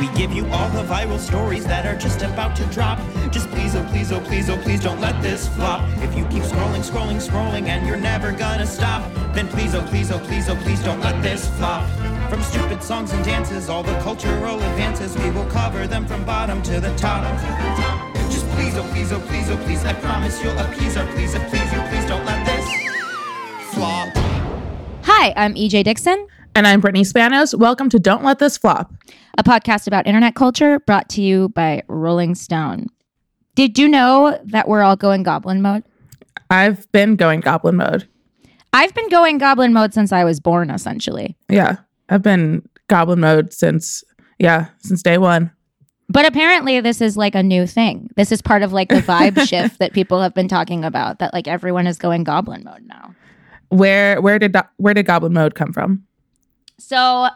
We give you all the viral stories that are just about to drop. Just please, oh please, oh please, oh please don't let this flop. If you keep scrolling, scrolling, scrolling and you're never gonna stop, then please, oh please, oh please, oh please don't let this flop. From stupid songs and dances, all the cultural advances, we will cover them from bottom to the top. Just please, oh please, oh please, oh please, I promise you'll appease our please, and please you, please don't let this flop. Hi, I'm EJ Dickson, And I'm Brittany Spanos. Welcome to Don't Let This Flop. a podcast about internet culture brought to you by Rolling Stone. Did you know that we're all going goblin mode? I've been going goblin mode. I've been going goblin mode since I was born, essentially. Yeah, I've been goblin mode since, yeah, since day one. But apparently, this is like a new thing. This is part of like the vibe shift that people have been talking about. That like everyone is going goblin mode now. Where where did where did goblin mode come from? So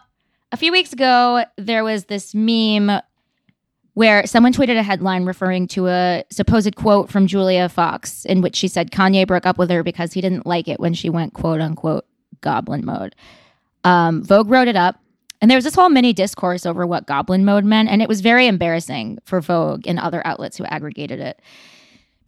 a few weeks ago, there was this meme where someone tweeted a headline referring to a supposed quote from Julia Fox in which she said Kanye broke up with her because he didn't like it when she went quote unquote goblin mode. Um, Vogue wrote it up. And there was this whole mini discourse over what goblin mode meant. And it was very embarrassing for Vogue and other outlets who aggregated it.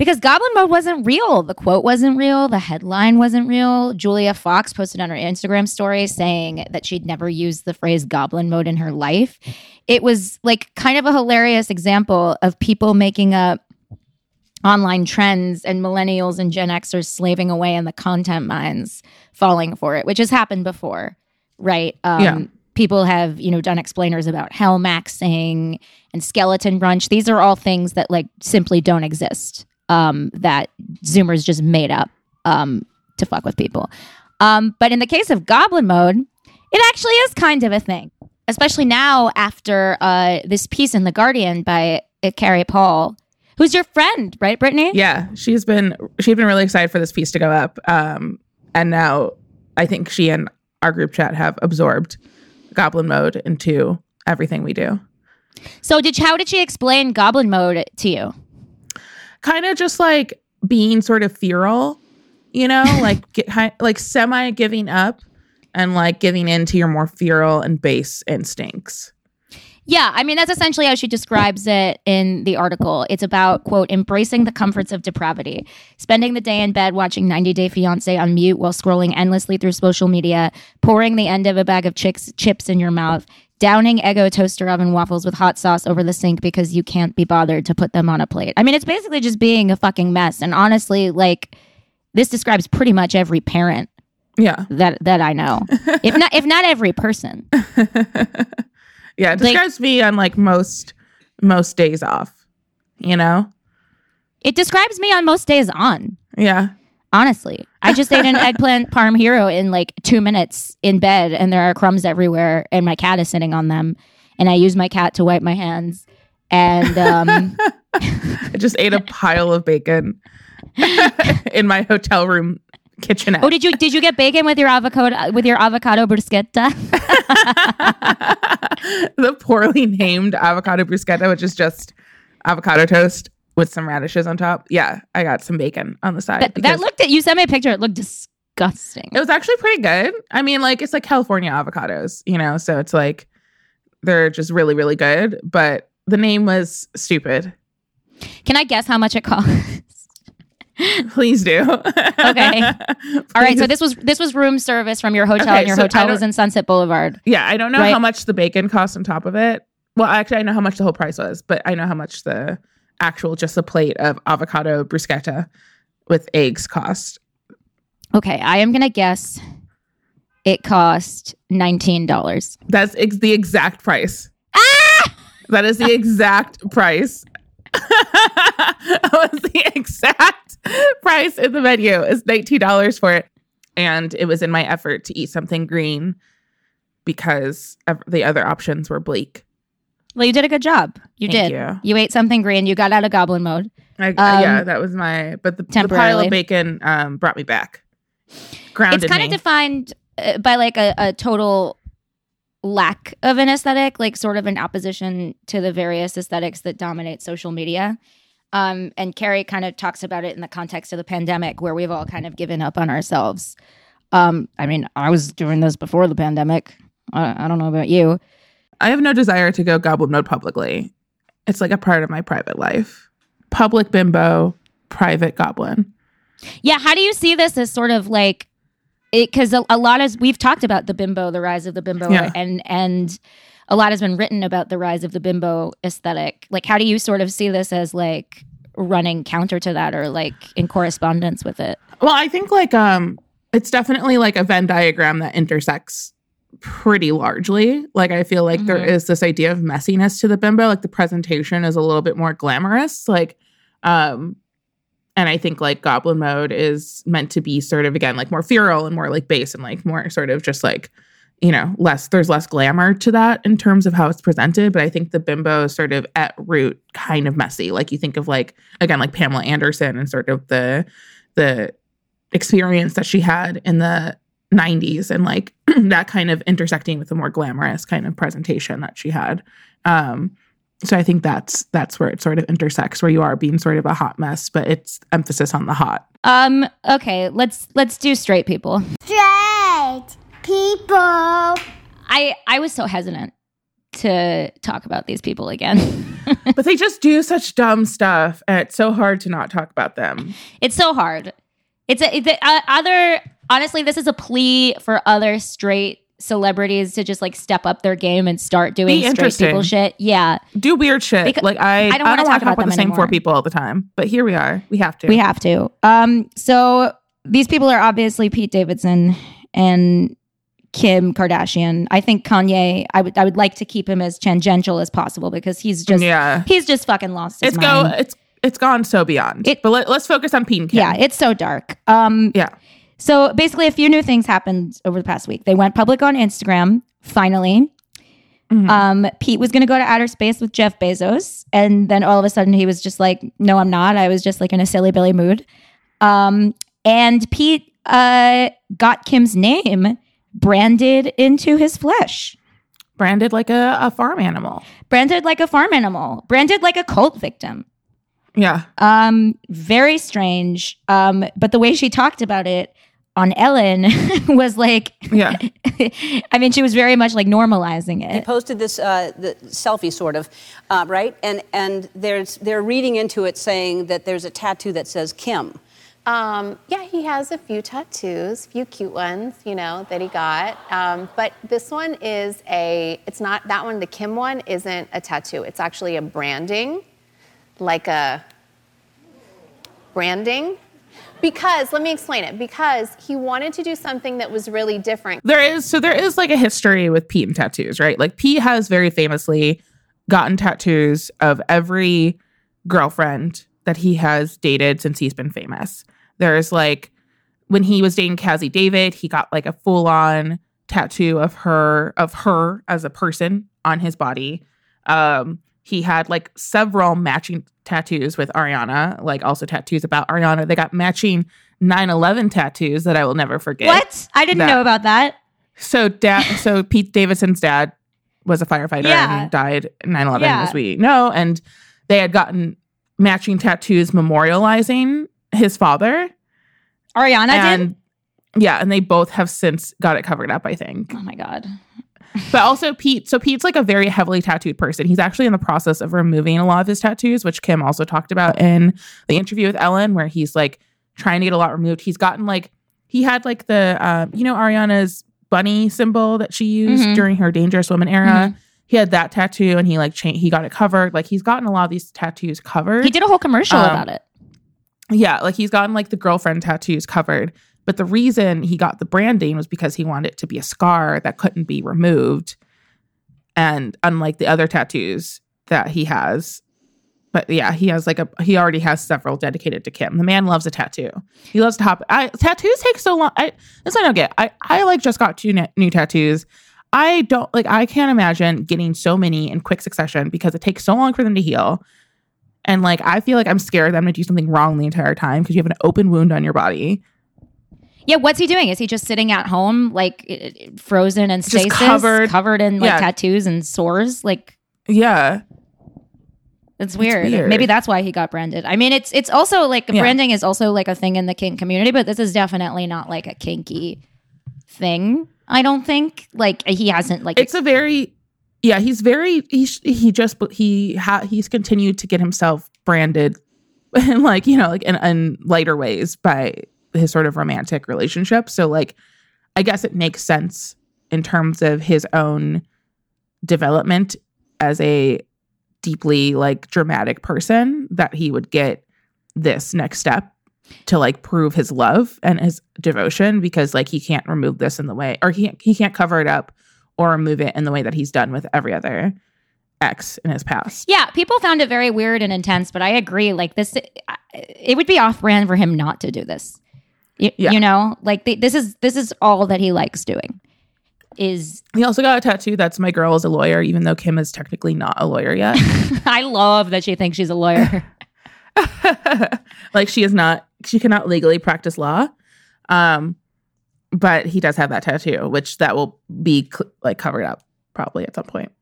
Because Goblin Mode wasn't real. The quote wasn't real. The headline wasn't real. Julia Fox posted on her Instagram story saying that she'd never used the phrase Goblin Mode in her life. It was like kind of a hilarious example of people making up online trends and millennials and Gen Xers slaving away in the content mines falling for it, which has happened before, right? Um, Yeah. People have, you know, done explainers about hell maxing and skeleton brunch. These are all things that like simply don't exist. Um, that Zoomers just made up um, to fuck with people. Um, but in the case of Goblin Mode, it actually is kind of a thing, especially now after uh, this piece in the Guardian by uh, Carrie Paul, who's your friend, right, Brittany? Yeah, she's been she's been really excited for this piece to go up. Um, and now I think she and our group chat have absorbed goblin mode into everything we do. So did how did she explain Goblin Mode to you? Kind of just like being sort of feral, you know, like get, like semi giving up and like giving in to your more feral and base instincts. Yeah, I mean that's essentially how she describes it in the article. It's about quote embracing the comforts of depravity, spending the day in bed watching 90 Day Fiance on mute while scrolling endlessly through social media, pouring the end of a bag of chicks, chips in your mouth, downing Eggo toaster oven waffles with hot sauce over the sink because you can't be bothered to put them on a plate. I mean, it's basically just being a fucking mess. And honestly, like this describes pretty much every parent Yeah. that that I know, if not if not every person. Yeah. It Like- describes me on like most most days off, you know? It describes me on most days on. Yeah. Honestly, I just ate an eggplant parm hero in like two minutes in bed, and there are crumbs everywhere, and my cat is sitting on them, and I use my cat to wipe my hands, and um, I just ate a pile of bacon in my hotel room kitchenette. oh, did you did you get bacon with your avocado with your avocado bruschetta? the poorly named avocado bruschetta, which is just avocado toast with some radishes on top. Yeah, I got some bacon on the side. that, that looked at you sent me a picture. It looked disgusting. it was actually pretty good. I mean, like it's like California avocados, you know, so it's like they're just really, really good. But the name was stupid. Can I guess how much it cost? Please do. Okay. All right, so this was this was room service from your hotel, Okay, and your so hotel was in Sunset Boulevard. Yeah, I don't know Right. how much the bacon cost on top of it. Well, actually, I know how much the whole price was, but I know how much the actual just a plate of avocado bruschetta with eggs cost. Okay, I am gonna guess it cost nineteen dollars. That's ex- the exact price. Ah! That is the exact price. that was the exact price in the menu. It's $19 for it. And it was in my effort to eat something green because the other options were bleak. Well, you did a good job. You Thank did. you. ate something green. You got out of goblin mode. I, Um, yeah, that was my. But the, the pile of bacon um, brought me back. Grounded it's kind of defined uh, by like a, a total lack of an aesthetic, like sort of an opposition to the various aesthetics that dominate social media. Um, and Carrie kind of talks about it in the context of the pandemic, where we've all kind of given up on ourselves. Um, I mean, I was doing this before the pandemic. I, I don't know about you. I have no desire to go goblin mode publicly. It's like a part of my private life. Public bimbo, private goblin. Yeah, how do you see this as sort of like it? Because a, a lot of we've talked about the bimbo, the rise of the bimbo, Yeah. and and a lot has been written about the rise of the bimbo aesthetic. Like, how do you sort of see this as like running counter to that, or like in correspondence with it? Well, I think like um it's definitely like a Venn diagram that intersects pretty largely. Like I feel like there Mhm. is this idea of messiness to the bimbo, like the presentation is a little bit more glamorous, like um and I think like goblin mode is meant to be sort of again like more feral and more like base and like more sort of just like you know less there's less glamour to that in terms of how it's presented but i think the bimbo is sort of at root kind of messy like you think of like again like pamela anderson and sort of the the experience that she had in the 90s and like that kind of intersecting with the more glamorous kind of presentation that she had um so i think that's that's where it sort of intersects where you are being sort of a hot mess but it's emphasis on the hot Um. Okay. Let's let's do straight people. Straight people. I I was so hesitant to talk about these people again. but they just do such dumb stuff and it's so hard to not talk about them It's so hard. It's a it's a, uh, other honestly, this is a plea for other straight celebrities to just like step up their game and start doing straight people shit. Yeah, do weird shit Because- like i I don't wanna wanna talk about with the same four people all the time but here we are we have to we have to. Um, so these people are obviously Pete Davidson and Kim Kardashian. I think Kanye. I would I would like to keep him as tangential as possible because he's just yeah he's just fucking lost his it's go it's it's gone so beyond It- but let, let's focus on Pete. Yeah, it's so dark. Um, yeah So basically, a few new things happened over the past week. They went public on Instagram, finally. Mhm. Um, Pete was going to go to outer space with Jeff Bezos. And then all of a sudden, he was just like, no, I'm not. I was just like in a silly Billy mood. Um, and Pete uh, got Kim's name branded into his flesh, branded like a, a farm animal branded like a farm animal, branded like a cult victim. yeah Um, very strange. Um, but the way she talked about it on Ellen was like, yeah I mean, she was very much like normalizing They it. posted this uh, the selfie, sort of, uh, right? And and there's they're reading into it, saying that there's a tattoo that says Kim. Um, yeah, he has a few tattoos, few cute ones, you know, that he got. Um, but this one is a, it's not, that one, the Kim one, isn't a tattoo. It's actually a branding, like a branding. Because, let me explain it, because he wanted to do something that was really different. there is so there is like a history with Pete and tattoos, right? Like Pete has very famously gotten tattoos of every girlfriend that he has dated since he's been famous. There's like when he was dating Cazzie David, he got like a full on tattoo of her of her as a person on his body. Um he had like several matching tattoos with Ariana, like also tattoos about Ariana. They got matching 9/11 tattoos that I will never forget. What? I didn't That- know about that. So dad so Pete Davidson's dad was a firefighter Yeah. and died 9/11 Yeah. as we know and they had gotten matching tattoos memorializing his father Ariana and did? yeah and they both have since got it covered up I think. Oh my God. But also Pete so Pete's like a very heavily tattooed person. He's actually in the process of removing a lot of his tattoos which Kim also talked about in the interview with Ellen where he's like trying to get a lot removed. He's gotten like he had like the um, you know Ariana's bunny symbol that she used Mhm. during her dangerous woman era. He had that tattoo and he like cha- he got it covered. Like he's gotten a lot of these tattoos covered. He did a whole commercial Um, about it. Yeah, like he's gotten like the girlfriend tattoos covered. But the reason he got the branding was because he wanted it to be a scar that couldn't be removed. And unlike the other tattoos that he has, but yeah, he has like a he already has several dedicated to Kim. The man loves a tattoo. He loves to hop. I, tattoos take so long. I this I don't get. I I like just got two ne- new tattoos. I don't like I can't imagine getting so many in quick succession because it takes so long for them to heal. And like I feel like I'm scared that I'm gonna do something wrong the entire time because you have an open wound on your body. Yeah, what's he doing? Is he just sitting at home, like frozen and Just covered- covered in like Yeah. tattoos and sores? Like Yeah. it's weird. weird. Maybe that's why he got branded. I mean, it's it's also like Yeah. branding is also like a thing in the kink community, but this is definitely not like a kinky thing. I don't think like he hasn't like It's a very yeah, he's very he he just he ha- he's continued to get himself branded in like, you know, like in, in lighter ways by his sort of romantic relationship. So like I guess it makes sense in terms of his own development as a deeply like dramatic person that he would get this next step to like prove his love and his devotion because like he can't remove this in the way or he he can't cover it up or remove it in the way that he's done with every other ex in his past. Yeah, people found it very weird and intense, but I agree. Like this, it would be off brand for him not to do this. You, Yeah. you know, like th- this is this is all that he likes doing. Is He also got a tattoo that's my girl is a lawyer, even though Kim is technically not a lawyer yet. I love that she thinks she's a lawyer. like she is not she cannot legally practice law. Um but he does have that tattoo, which that will be cl- like covered up probably at some point.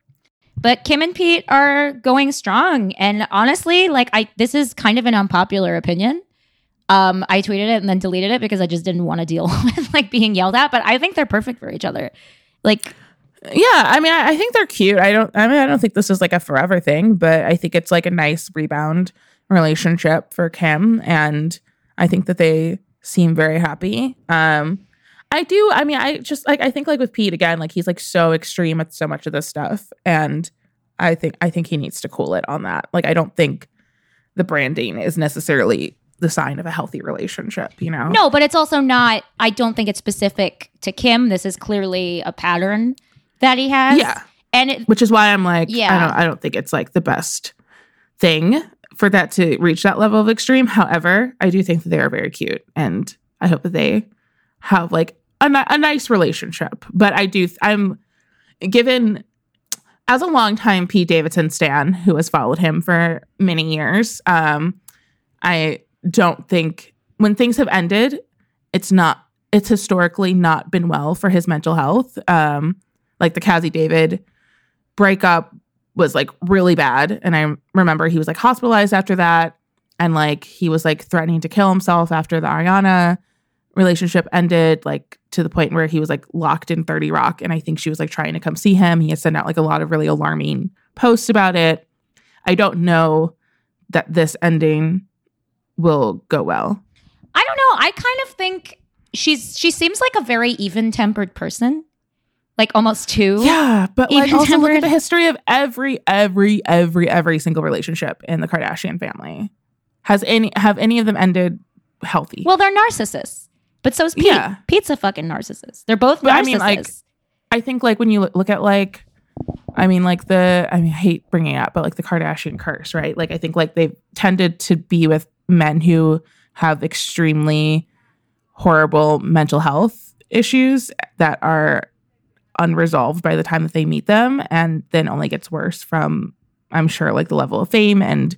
but Kim and Pete are going strong, and honestly, like I, this is kind of an unpopular opinion. Um, I tweeted it and then deleted it because I just didn't want to deal with like being yelled at. But I think they're perfect for each other. Like Yeah, I mean, I, I think they're cute. I don't. I mean, I don't think this is like a forever thing, but I think it's like a nice rebound relationship for Kim, and I think that they seem very happy. Um, I do. I mean, I just like I think like with Pete again, like he's like so extreme at so much of this stuff, and I think I think he needs to cool it on that. Like, I don't think the branding is necessarily the sign of a healthy relationship. You know? No, but it's also not. I don't think it's specific to Kim. This is clearly a pattern that he has. Yeah. and it, which is why I'm like, Yeah. I don't, I don't think it's like the best thing for that to reach that level of extreme. However, I do think that they are very cute, and I hope that they have like a, a nice relationship. But I do, I'm given as a longtime Pete Davidson stan who has followed him for many years. Um, I don't think when things have ended, it's not. It's historically not been well for his mental health. Um, like the Cazzie David breakup was like really bad. And I remember he was like hospitalized after that. And like he was like threatening to kill himself after the Ariana relationship ended, like to the point where he was like locked in 30 Rock. And I think she was like trying to come see him. He had sent out like a lot of really alarming posts about it. I don't know that this ending will go well. I don't know. I kind of think she's she seems like a very even tempered person, like almost too. Yeah, but like also look at the history of every, every, every, every single relationship in the Kardashian family. Has any have any of them ended healthy? Well, they're narcissists, but so's Pete. Yeah. Pete's a fucking narcissist. They're both But narcissists. I mean, like, I think like when you look- look at like, I mean, like the I mean, I hate bringing it up, but like the Kardashian curse, right? Like I think like they've tended to be with men who have extremely horrible mental health issues that are unresolved by the time that they meet them, and then only gets worse from I'm sure like the level of fame and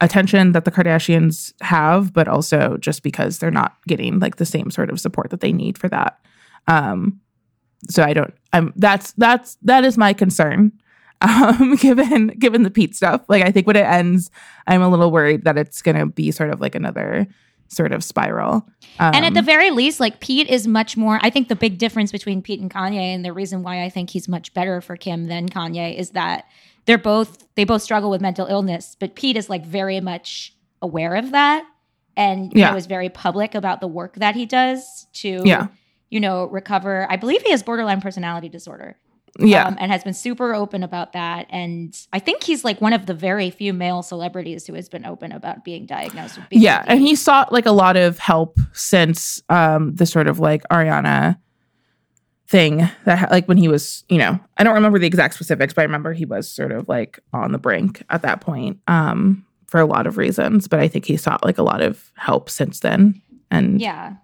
attention that the Kardashians have, but also just because they're not getting like the same sort of support that they need for that. Um, so I don't. I'm that's that's that is my concern. Um, given given the Pete stuff, like I think when it ends, I'm a little worried that it's gonna be sort of like another sort of spiral. Um, and at the very least, like Pete is much more. I think the big difference between Pete and Kanye, and the reason why I think he's much better for Kim than Kanye, is that they're both they both struggle with mental illness, but Pete is like very much aware of that, and you Yeah. know, is very public about the work that he does to Yeah. you know recover. I believe he has borderline personality disorder. Yeah, um, and has been super open about that. And I think he's like one of the very few male celebrities who has been open about being diagnosed with BPD. yeah, and he sought like a lot of help since um the sort of like Ariana thing that like when he was you know I don't remember the exact specifics, but I remember he was sort of like on the brink at that point um for a lot of reasons. But I think he sought like a lot of help since then, and yeah.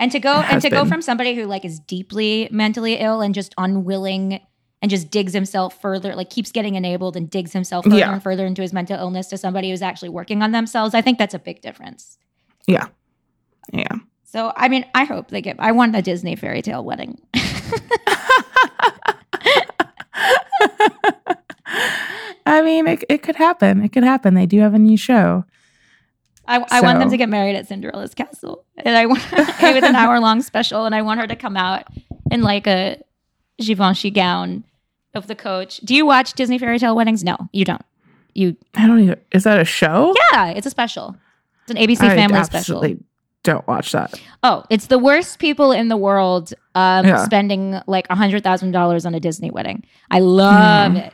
And to go and to go from somebody who like is deeply mentally ill and just unwilling and just digs himself further, like keeps getting enabled and digs himself further Yeah. and further into his mental illness to somebody who's actually working on themselves. I think that's a big difference. Yeah. Yeah. So I mean, I hope they get I want a Disney fairy tale wedding. I mean, it, it could happen. It could happen. They do have a new show. I, I want them to get married at Cinderella's castle. And I want it was an hour long special and I want her to come out in like a Givenchy gown of the coach. Do you watch Disney fairy tale weddings? No, you don't. You I don't even. Is that a show? Yeah, it's a special. It's an ABC I family special. don't watch that. Oh, it's the worst people in the world um, Yeah. spending like a hundred thousand dollars on a Disney wedding. I love Hmm. it.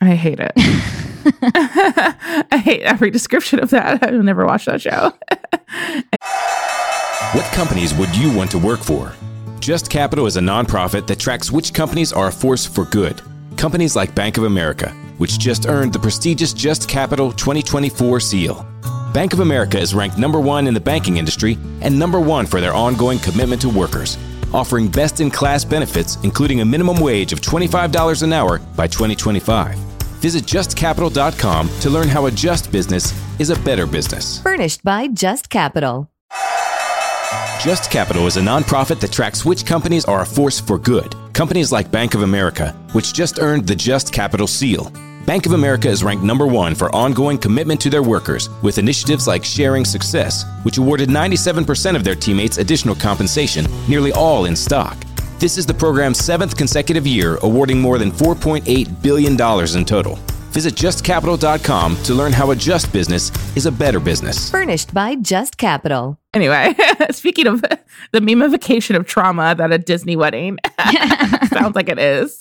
I hate it. I hate every description of that. I will never watched that show. What companies would you want to work for? Just Capital is a nonprofit that tracks which companies are a force for good. Companies like Bank of America, which just earned the prestigious Just Capital 2024 seal. Bank of America is ranked number one in the banking industry and number one for their ongoing commitment to workers, offering best in class benefits, including a minimum wage of $25 an hour by 2025. Visit justcapital.com to learn how a just business is a better business. Furnished by Just Capital. Just Capital is a nonprofit that tracks which companies are a force for good. Companies like Bank of America, which just earned the Just Capital seal. Bank of America is ranked number one for ongoing commitment to their workers with initiatives like Sharing Success, which awarded 97% of their teammates additional compensation, nearly all in stock. This is the program's seventh consecutive year, awarding more than $4.8 billion in total. Visit justcapital.com to learn how a just business is a better business. Furnished by Just Capital. Anyway, speaking of the memification of trauma that a Disney wedding sounds like it is,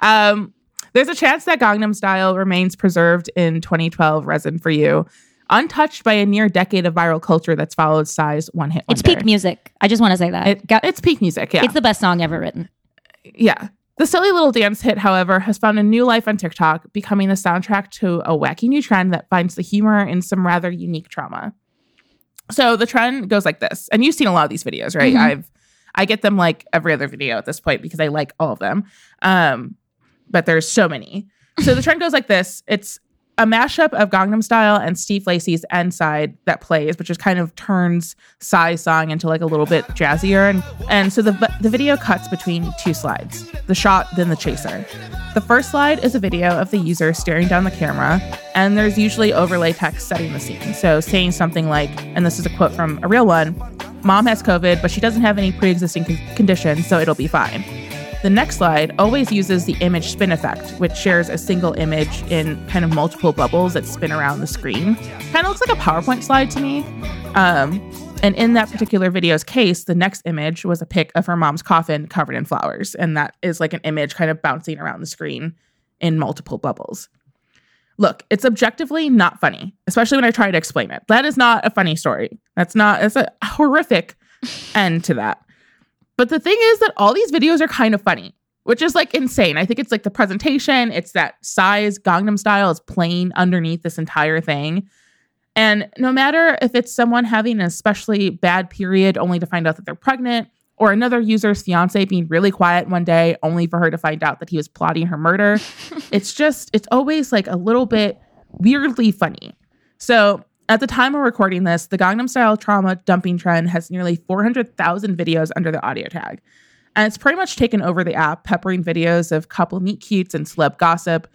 um, there's a chance that Gangnam Style remains preserved in 2012 resin for you, untouched by a near decade of viral culture that's followed Psy's one hit. It's peak music. I just want to say that. It, it's peak music. Yeah, It's the best song ever written. yeah. The silly little dance hit, however, has found a new life on TikTok, becoming the soundtrack to a wacky new trend that finds the humor in some rather unique trauma. So the trend goes like this, and you've seen a lot of these videos, right? Mhm. I've I get them like every other video at this point because I like all of them. Um, but there's so many. So the trend goes like this: it's a mashup of Gangnam Style and Steve Lacy's End Side that plays, which just kind of turns Psy's song into like a little bit jazzier. And and so the the video cuts between two slides: the shot, then the chaser. The first slide is a video of the user staring down the camera, and there's usually overlay text setting the scene. So saying something like, and this is a quote from a real one: "Mom has COVID, but she doesn't have any pre-existing con- conditions, so it'll be fine." The next slide always uses the image spin effect, which shares a single image in kind of multiple bubbles that spin around the screen. Kind of looks like a PowerPoint slide to me. Um, and in that particular video's case, the next image was a pic of her mom's coffin covered in flowers. And that is like an image kind of bouncing around the screen in multiple bubbles. Look, it's objectively not funny, especially when I try to explain it. That is not a funny story. That's not, it's a horrific end to that. But the thing is that all these videos are kind of funny, which is like insane. I think it's like the presentation, it's that Psy's Gangnam style is playing underneath this entire thing. And no matter if it's someone having an especially bad period only to find out that they're pregnant, or another user's fiance being really quiet one day only for her to find out that he was plotting her murder, it's just, it's always like a little bit weirdly funny. So at the time of recording this, the Gangnam Style trauma dumping trend has nearly 400,000 videos under the audio tag. And it's pretty much taken over the app, peppering videos of couple meet cutes and celeb gossip.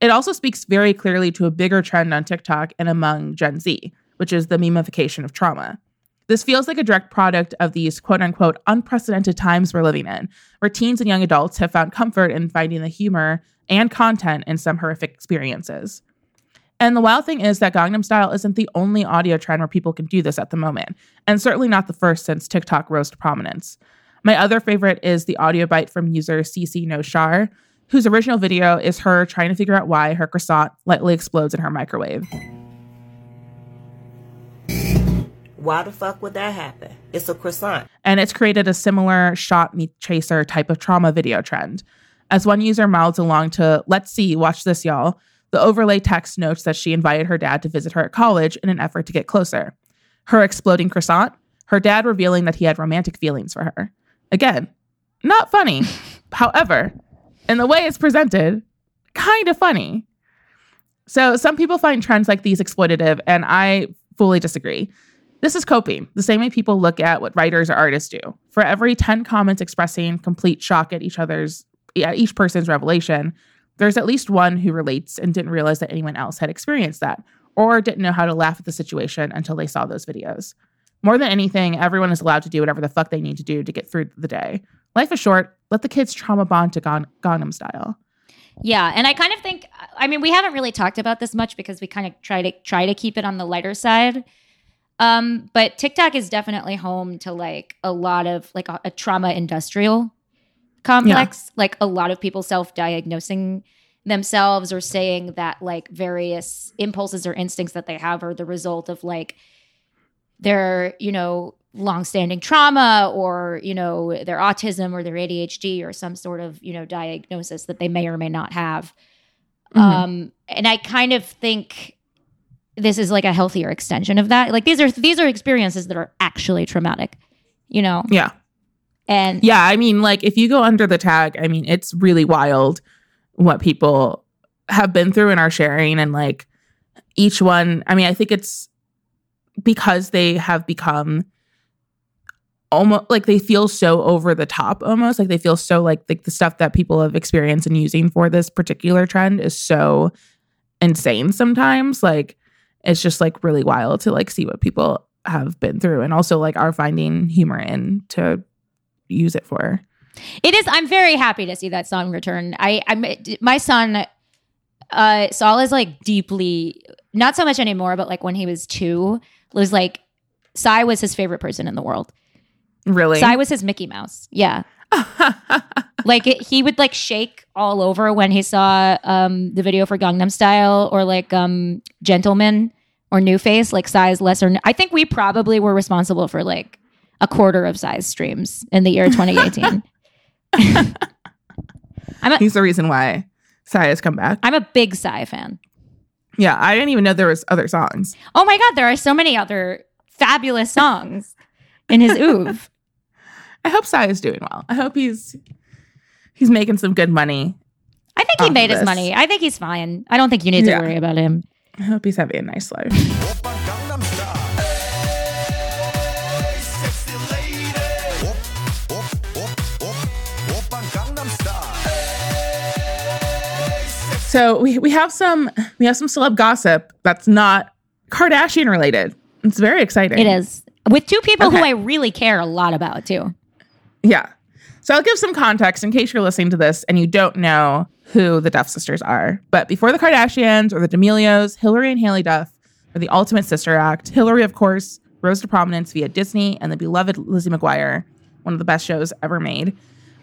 It also speaks very clearly to a bigger trend on TikTok and among Gen Z, which is the memification of trauma. This feels like a direct product of these quote unquote unprecedented times we're living in, where teens and young adults have found comfort in finding the humor and content in some horrific experiences. And the wild thing is that Gangnam Style isn't the only audio trend where people can do this at the moment, and certainly not the first since TikTok rose to prominence. My other favorite is the audio bite from user CC No Shar, whose original video is her trying to figure out why her croissant lightly explodes in her microwave. Why the fuck would that happen? It's a croissant. and it's created a similar shot meet chaser type of trauma video trend. As one user mouths along to, let's see, watch this, y'all, the overlay text notes that she invited her dad to visit her at college in an effort to get closer. Her exploding croissant, her dad revealing that he had romantic feelings for her. Again, not funny. However, in the way it's presented, kind of funny. So some people find trends like these exploitative, and I fully disagree. This is coping, the same way people look at what writers or artists do. For every 10 comments expressing complete shock at each other's at each person's revelation, there's at least one who relates and didn't realize that anyone else had experienced that, or didn't know how to laugh at the situation until they saw those videos. More than anything, everyone is allowed to do whatever the fuck they need to do to get through the day. Life is short. Let the kids trauma bond to Gan- Gangnam Style. Yeah, and I kind of think I mean we haven't really talked about this much because we kind of try to try to keep it on the lighter side. Um, but TikTok is definitely home to like a lot of like a, a trauma industrial complex. Like a lot of people self-diagnosing themselves or saying that like various impulses or instincts that they have are the result of like their, you know, longstanding trauma or, you know, their autism or their ADHD or some sort of, you know, diagnosis that they may or may not have. Mhm. Um, and I kind of think this is like a healthier extension of that. Like these are these are experiences that are actually traumatic, you know. Yeah. And Yeah, I mean, like if you go under the tag, I mean, it's really wild what people have been through and are sharing. And like each one, I mean, I think it's because they have become almost like they feel so over the top almost like they feel so like, like the stuff that people have experienced and using for this particular trend is so insane sometimes like it's just like really wild to like see what people have been through and also like are finding humor in to use it for. It is. I'm very happy to see that song return. I, I'm my son. Uh, Saul is like deeply not so much anymore, but like when he was two, was like Psy was his favorite person in the world. Really? Psy was his Mickey Mouse. Yeah. like it, he would like shake all over when he saw um the video for Gangnam Style or like um Gentleman or New Face, like Psy's lesser. I think we probably were responsible for like a quarter of Psy's streams in the year 2018. I'm a, He's the reason why Psy has come back. I'm a big Psy fan. Yeah, I didn't even know there was other songs. Oh my god, there are so many other fabulous songs in his oeuvre. I hope Psy is doing well. I hope he's he's making some good money. I think he made his money. I think he's fine. I don't think you need to Yeah. worry about him. I hope he's having a nice life. So we, we have some we have some celeb gossip that's not Kardashian related. It's very exciting. It is with two people who I really care a lot about too. Yeah. So I'll give some context in case you're listening to this and you don't know who the Duff sisters are. But before the Kardashians or the D'Amelios, Hilary and Haylie Duff are the ultimate sister act. Hilary, of course, rose to prominence via Disney and the beloved Lizzie McGuire, one of the best shows ever made.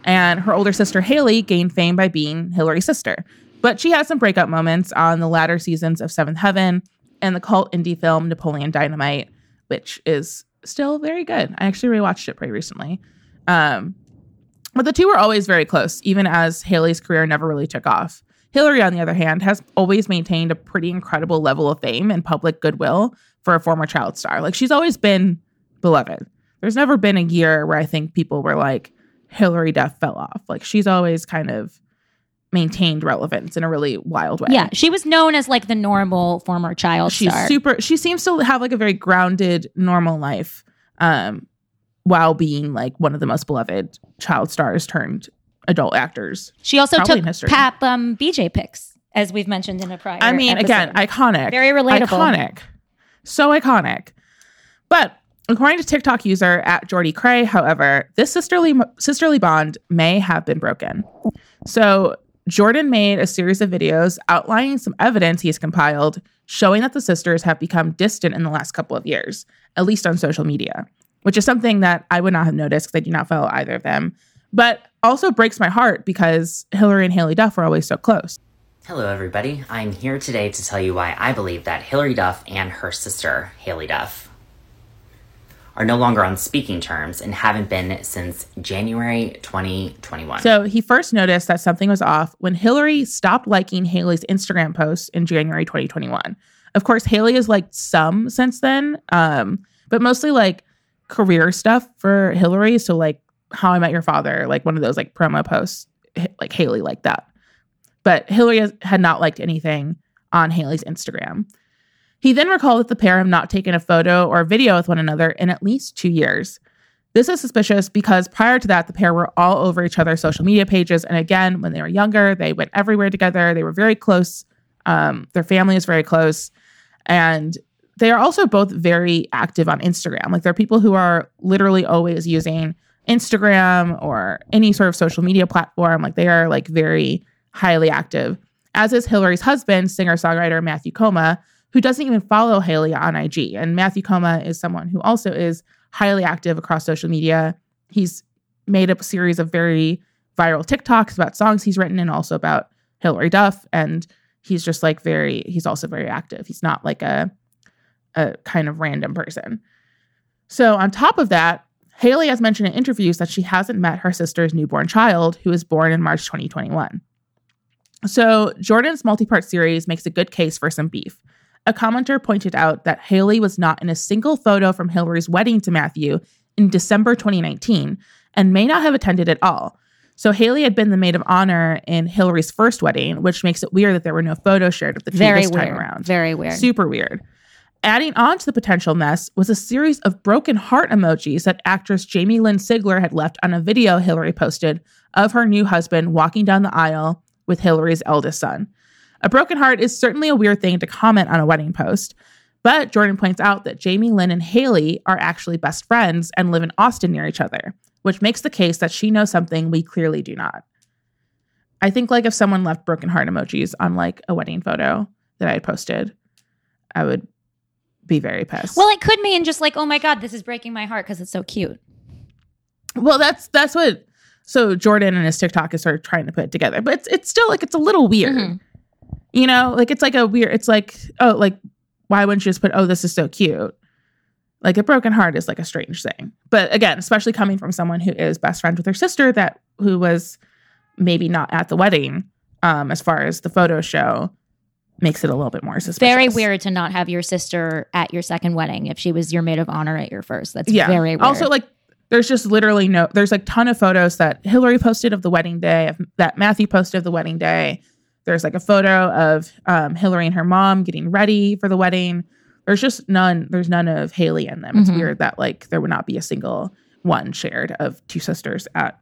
And her older sister Haylie gained fame by being Hilary's sister. But she has some breakup moments on the latter seasons of Seventh Heaven and the cult indie film Napoleon Dynamite, which is still very good. I actually rewatched it pretty recently. Um, but the two were always very close, even as Haylie's career never really took off. Hilary, on the other hand, has always maintained a pretty incredible level of fame and public goodwill for a former child star. Like she's always been beloved. There's never been a year where I think people were like, Hilary Duff fell off. Like she's always kind of maintained relevance in a really wild way. Yeah, she was known as like the normal former child she's star. super she seems to have like a very grounded normal life um while being like one of the most beloved child stars turned adult actors she also took. Pap um, BJ pics, as we've mentioned in a prior. i mean again iconic Very relatable. iconic so iconic but according to tiktok user at jordy cray however this sisterly sisterly bond may have been broken so Jordan made a series of videos outlining some evidence he's compiled showing that the sisters have become distant in the last couple of years, at least on social media, which is something that I would not have noticed because I do not follow either of them. But also breaks my heart because Hilary and Haylie Duff were always so close. Hello, everybody. I'm here today to tell you why I believe that Hilary Duff and her sister, Haylie Duff, are no longer on speaking terms and haven't been since January 2021. So he first noticed that something was off when Hilary stopped liking Haylie's Instagram posts in January 2021. Of course, Haylie has liked some since then, um, but mostly like career stuff for Hilary. So like How I Met Your Father, like one of those like promo posts, like Haylie liked that. But Hilary has, had not liked anything on Haylie's Instagram. He then recalled that the pair have not taken a photo or video with one another in at least two years. This is suspicious because prior to that, the pair were all over each other's social media pages. And again, when they were younger, they went everywhere together. They were very close. Um, their family is very close. And they are also both very active on Instagram. Like, there are people who are literally always using Instagram or any sort of social media platform. Like, they are like very highly active, as is Hilary's husband, singer songwriter Matthew Koma, who doesn't even follow Haylie on IG. And Matthew Koma is someone who also is highly active across social media. He's made a series of very viral TikToks about songs he's written and also about Hilary Duff. And he's just like very, he's also very active. He's not like a, a kind of random person. So, on top of that, Haylie has mentioned in interviews that she hasn't met her sister's newborn child, who was born in March 2021. So, Jordan's multi part series makes a good case for some beef. A commenter pointed out that Haylie was not in a single photo from Hilary's wedding to Matthew in December 2019 and may not have attended at all. So Haylie had been the maid of honor in Hilary's first wedding, which makes it weird that there were no photos shared of the two Very this time weird. around. Very weird. Super weird. Adding on to the potential mess was a series of broken heart emojis that actress Jamie Lynn Sigler had left on a video Hilary posted of her new husband walking down the aisle with Hilary's eldest son. A broken heart is certainly a weird thing to comment on a wedding post, but Jordan points out that Jamie Lynn and Haylie are actually best friends and live in Austin near each other, which makes the case that she knows something we clearly do not. I think like if someone left broken heart emojis on like a wedding photo that I had posted, I would be very pissed. Well, it could mean just like, oh my God, this is breaking my heart because it's so cute. Well, that's that's what. So Jordan and his TikTok is sort of trying to put it together, but it's it's still like it's a little weird. Mm-hmm. You know, like it's like a weird. It's like oh, like why wouldn't you just put oh this is so cute? Like a broken heart is like a strange thing, but again, especially coming from someone who is best friends with her sister that who was maybe not at the wedding, um, as far as the photo show, makes it a little bit more suspicious. Very weird to not have your sister at your second wedding if she was your maid of honor at your first. That's yeah. very weird. Also, like, there's just literally no. There's like ton of photos that Hilary posted of the wedding day, of, that Matthew posted of the wedding day. There's like a photo of um, Hilary and her mom getting ready for the wedding. There's just none. There's none of Haylie in them. It's Mhm. weird that like there would not be a single one shared of two sisters at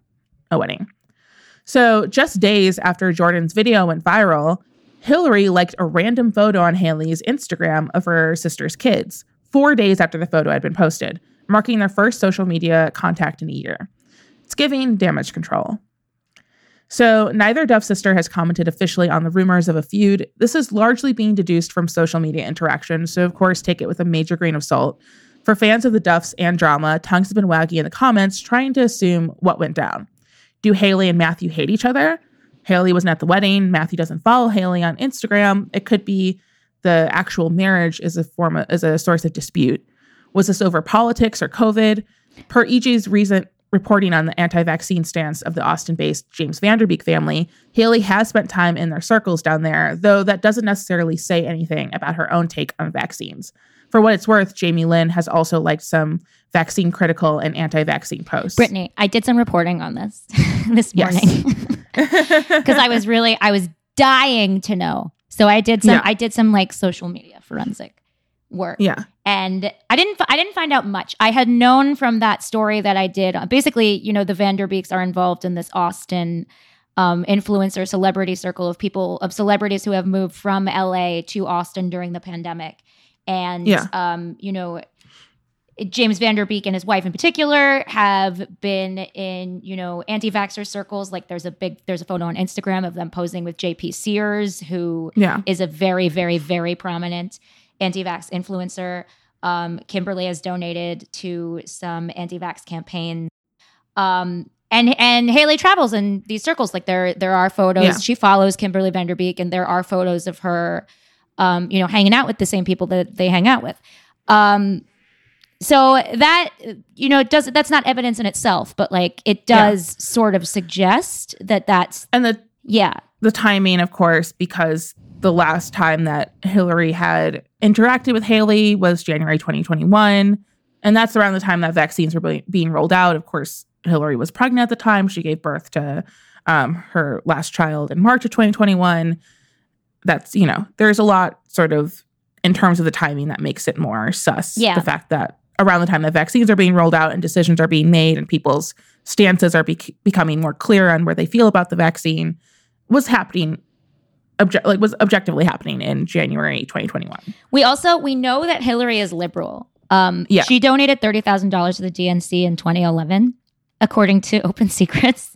a wedding. So just days after Jordan's video went viral, Hilary liked a random photo on Haylie's Instagram of her sister's kids, four days after the photo had been posted, marking their first social media contact in a year. It's giving damage control. So, neither Duff sister has commented officially on the rumors of a feud. This is largely being deduced from social media interaction, so of course, take it with a major grain of salt. For fans of the Duffs and drama, tongues have been wagging in the comments, trying to assume what went down. Do Haylie and Matthew hate each other? Haylie wasn't at the wedding. Matthew doesn't follow Haylie on Instagram. It could be the actual marriage is a form of, is a source of dispute. Was this over politics or COVID? Per EJ's recent reporting on the anti-vaccine stance of the Austin-based James Van Der Beek family, Haylie has spent time in their circles down there, though that doesn't necessarily say anything about her own take on vaccines. For what it's worth, Jamie Lynn has also liked some vaccine critical and anti-vaccine posts. Brittany, I did some reporting on this this morning because I was really I was dying to know. So I did some Yeah. I did some like social media forensic work. Yeah. and I didn't I didn't find out much. I had known from that story that I did. uh, Basically, you know, the Van Der Beeks are involved in this Austin um, influencer celebrity circle of people of celebrities who have moved from LA to Austin during the pandemic, and Yeah. um, you know. James Van Der Beek and his wife in particular have been in, you know, anti-vaxxer circles. Like there's a big there's a photo on Instagram of them posing with JP Sears, who Yeah. is a very, very, very prominent anti-vax influencer. Um, Kimberly has donated to some anti-vax campaigns. Um, and and Haylie travels in these circles. Like there there are photos. Yeah. She follows Kimberly Van Der Beek, and there are photos of her, um, you know, hanging out with the same people that they hang out with. Um, so that you know, does that's not evidence in itself, but like it Yeah. does sort of suggest that that's And the yeah the timing, of course, because the last time that Hilary had interacted with Haylie was January 2021. and that's around the time that vaccines were being rolled out. Of course, Hilary was pregnant at the time. She gave birth to um, her last child in March of 2021. That's, you know, there's a lot sort of in terms of the timing that makes it more sus. Yeah. The fact that around the time that vaccines are being rolled out and decisions are being made and people's stances are bec becoming more clear on where they feel about the vaccine was happening obje- like was objectively happening in January 2021. We also we know that Hilary is liberal. Um, Yeah. She donated thirty thousand dollars to the DNC in 2011, according to Open Secrets.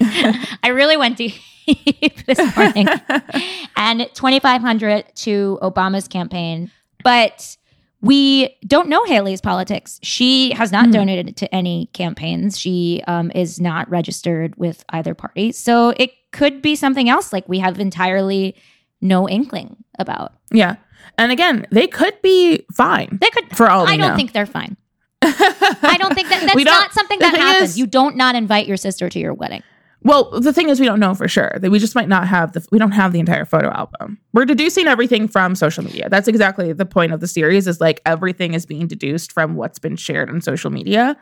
I really went deep this morning, and 2,500 to Obama's campaign. But we don't know Haylie's politics. She has not donated to any campaigns. She um, is not registered with either party. So it could be something else. Like we have entirely no inkling about. Yeah. And again, they could be fine. They could for all I don't know. think they're fine. I don't think that that's don't- something that happens. is- you don't not invite your sister to your wedding. Well, the thing is, we don't know for sure. That we just might not have the we don't have the entire photo album. We're deducing everything from social media. That's exactly the point of the series. Is like everything is being deduced from what's been shared on social media.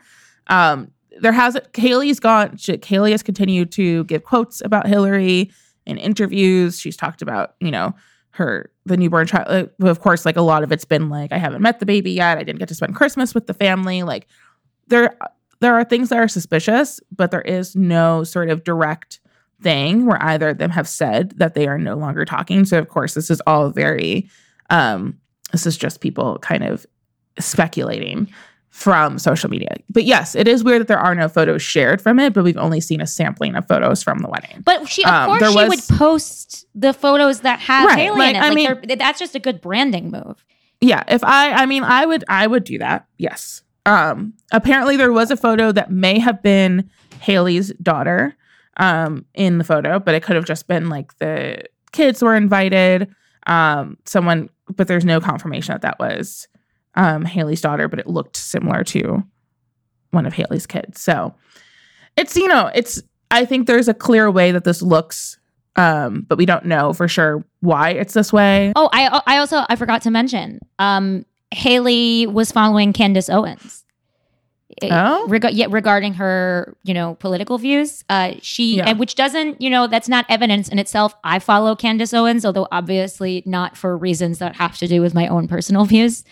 Um, there hasn't. Haylie's gone. Haylie has continued to give quotes about Hilary in interviews. She's talked about you know her the newborn child. uh, Of course, like a lot of it's been like I haven't met the baby yet. I didn't get to spend Christmas with the family. Like there there are things that are suspicious, but there is no sort of direct thing where either of them have said that they are no longer talking. So of course, this is all very um this is just people kind of speculating from social media. But yes, it is weird that there are no photos shared from it, but we've only seen a sampling of photos from the wedding. But she, of Um, course, she was- would post the photos that have Right, Haylie like, in it. I Like mean- that's just a good branding move. Yeah, if I I mean I would I would do that. Yes. Um apparently there was a photo that may have been Haylie's daughter um in the photo, but it could have just been like the kids were invited. Um someone but there's no confirmation that that was um Haylie's daughter, but it looked similar to one of Haylie's kids. So it's you know, it's I think there's a clear way that this looks um but we don't know for sure why it's this way. Oh, I I also I forgot to mention. Um, Haylie was following Candace Owens. Oh? Reg- yeah, regarding her, you know, political views. Uh, she, Yeah. and which doesn't, you know, that's not evidence in itself. I follow Candace Owens, although obviously not for reasons that have to do with my own personal views,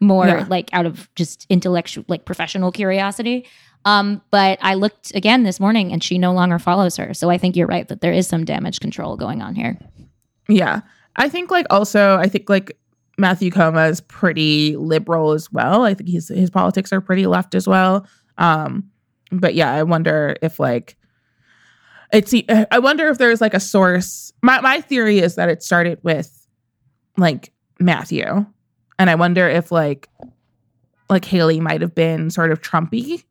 more Yeah. like out of just intellectual, like professional curiosity. Um, but I looked again this morning, and she no longer follows her. So I think you're right that there is some damage control going on here. Yeah. I think like also I think like Matthew Koma is pretty liberal as well. I think he's his politics are pretty left as well. Um but yeah, I wonder if like it's I wonder if there's like a source. My my theory is that it started with like Matthew. And I wonder if like like Haylie might have been sort of Trumpy.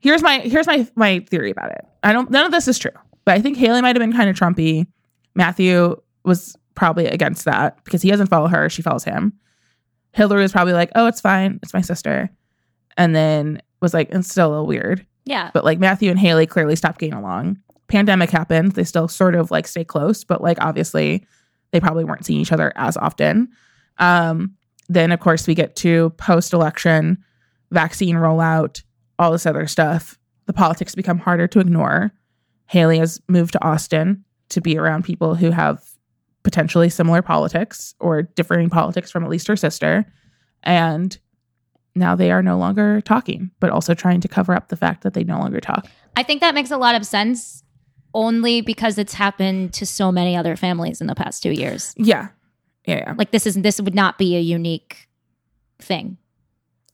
Here's my here's my my theory about it. I don't none of this is true, but I think Haylie might have been kind of Trumpy. Matthew was probably against that because he doesn't follow her, she follows him. Hilary was probably like, "Oh, it's fine, it's my sister," and then was like, "It's still a little weird." Yeah. But like Matthew and Haylie clearly stopped getting along. Pandemic happened. They still sort of like stay close, but like obviously they probably weren't seeing each other as often. Um, then of course we get to post election, vaccine rollout, all this other stuff. The politics become harder to ignore. Haylie has moved to Austin to be around people who have potentially similar politics or differing politics from at least her sister. And now they are no longer talking, but also trying to cover up the fact that they no longer talk. I think that makes a lot of sense only because it's happened to so many other families in the past two years. Yeah. Yeah. yeah. Like this is this would not be a unique thing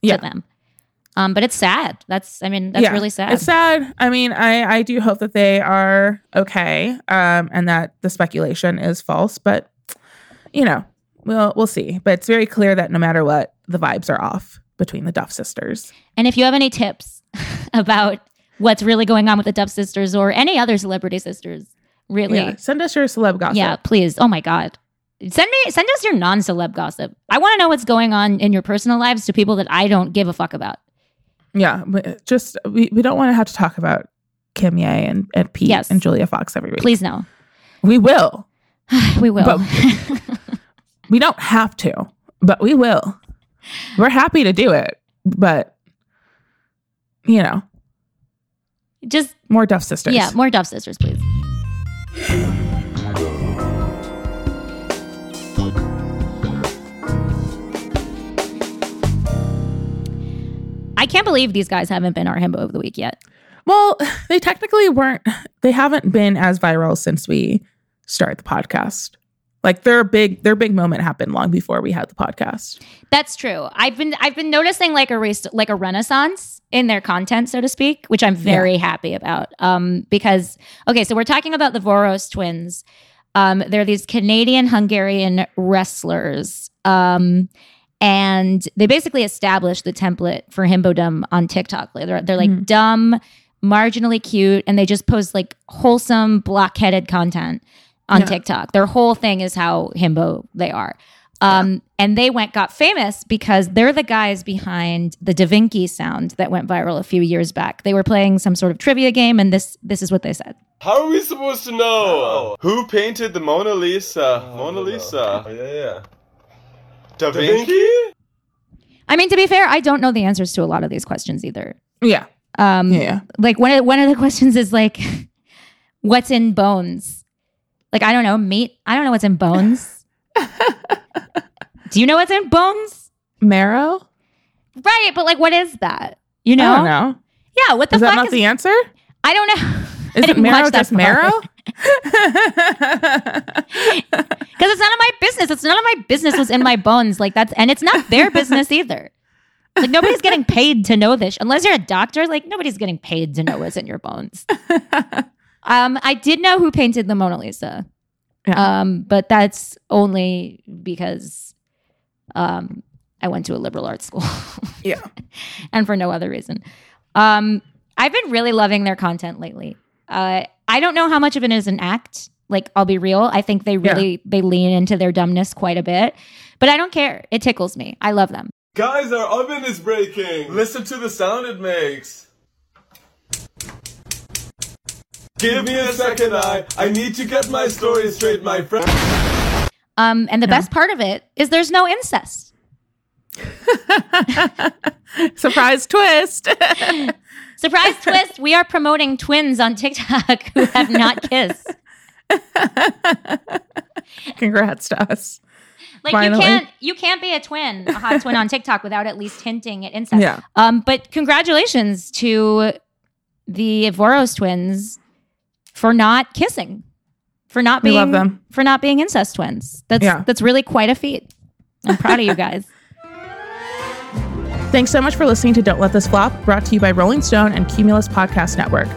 Yeah. to them. Um, but it's sad. That's I mean, that's Yeah. really sad. It's sad. I mean, I I do hope that they are okay, um, and that the speculation is false. But you know, we'll we'll see. But it's very clear that no matter what, the vibes are off between the Duff sisters. And if you have any tips about what's really going on with the Duff sisters or any other celebrity sisters, really, Yeah, send us your celeb gossip. Yeah, please. Oh my god. Send me send us your non-celeb gossip. I want to know what's going on in your personal lives to people that I don't give a fuck about. Yeah. Uh, just uh, we, we don't want to have to talk about Kim Ye and, and Pete Yes. and Julia Fox every week. Please no. we will. we will. But we don't have to, but we will. We're happy to do it. but you know, Just more Duff sisters. yeah, more Duff sisters, please. I can't believe these guys haven't been our himbo of the week yet. Well, they technically weren't. They haven't been as viral since we started the podcast. Like their big, their big moment happened long before we had the podcast. That's true. I've been I've been noticing like a like a renaissance in their content, so to speak, which I'm very happy about. Um, because okay, so we're talking about the Voros twins. Um, they're these Canadian Hungarian wrestlers. Um, and they basically established the template for himbo himbodom on TikTok. They're they're like dumb, marginally cute, and they just post like wholesome, blockheaded content on Yeah. TikTok. Their whole thing is how himbo they are. Um, And they went got famous because they're the guys behind the Da Vinci sound that went viral a few years back. They were playing some sort of trivia game, and this this is what they said. How are we supposed to know who painted the Mona Lisa? Mona Lisa. yeah, yeah. Da Vinci? I mean, to be fair, I don't know the answers to a lot of these questions either. Yeah. Um, Yeah. Like one of one of the questions is like, "What's in bones?" Like I don't know meat. I don't know what's in bones. Do you know what's in bones? Marrow? Right, but like, what is that? You know? I don't know. Yeah. What the Is fuck that not is? the answer? I don't know. Is it didn't marrow just part. marrow? Because it's none of my business. It's none of my business was in my bones. Like that's and it's not their business either. Like nobody's getting paid to know this. Unless you're a doctor, like nobody's getting paid to know what's in your bones. um, I did know who painted the Mona Lisa. Yeah. Um, but that's only because um I went to a liberal arts school. yeah. and for no other reason. Um, I've been really loving their content lately. Uh, I don't know how much of it is an act. Like, I'll be real. I think they really they lean into their dumbness quite a bit, but I don't care. It tickles me. I love them. Guys, our oven is breaking. Listen to the sound it makes. Give me a second, I I need to get my story straight, my friend. Um, and the best part of it is there's no incest. Surprise twist. Surprise twist! We are promoting twins on TikTok who have not kissed. Congrats to us. Like Finally. you can't you can't be a twin, a hot twin on TikTok without at least hinting at incest. Yeah. Um, but congratulations to the Voros twins for not kissing, for not We being love them. for not being incest twins. That's Yeah. that's really quite a feat. I'm proud of you guys. Thanks so much for listening to Don't Let This Flop, brought to you by Rolling Stone and Cumulus Podcast Network.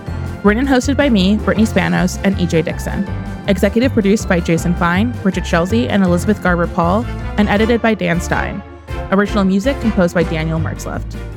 Written and hosted by me, Brittany Spanos, and EJ Dickson. Executive produced by Jason Fine, Richard Schelsey, and Elizabeth Garber Paul, and edited by Dan Stein. Original music composed by Daniel Mertzleft.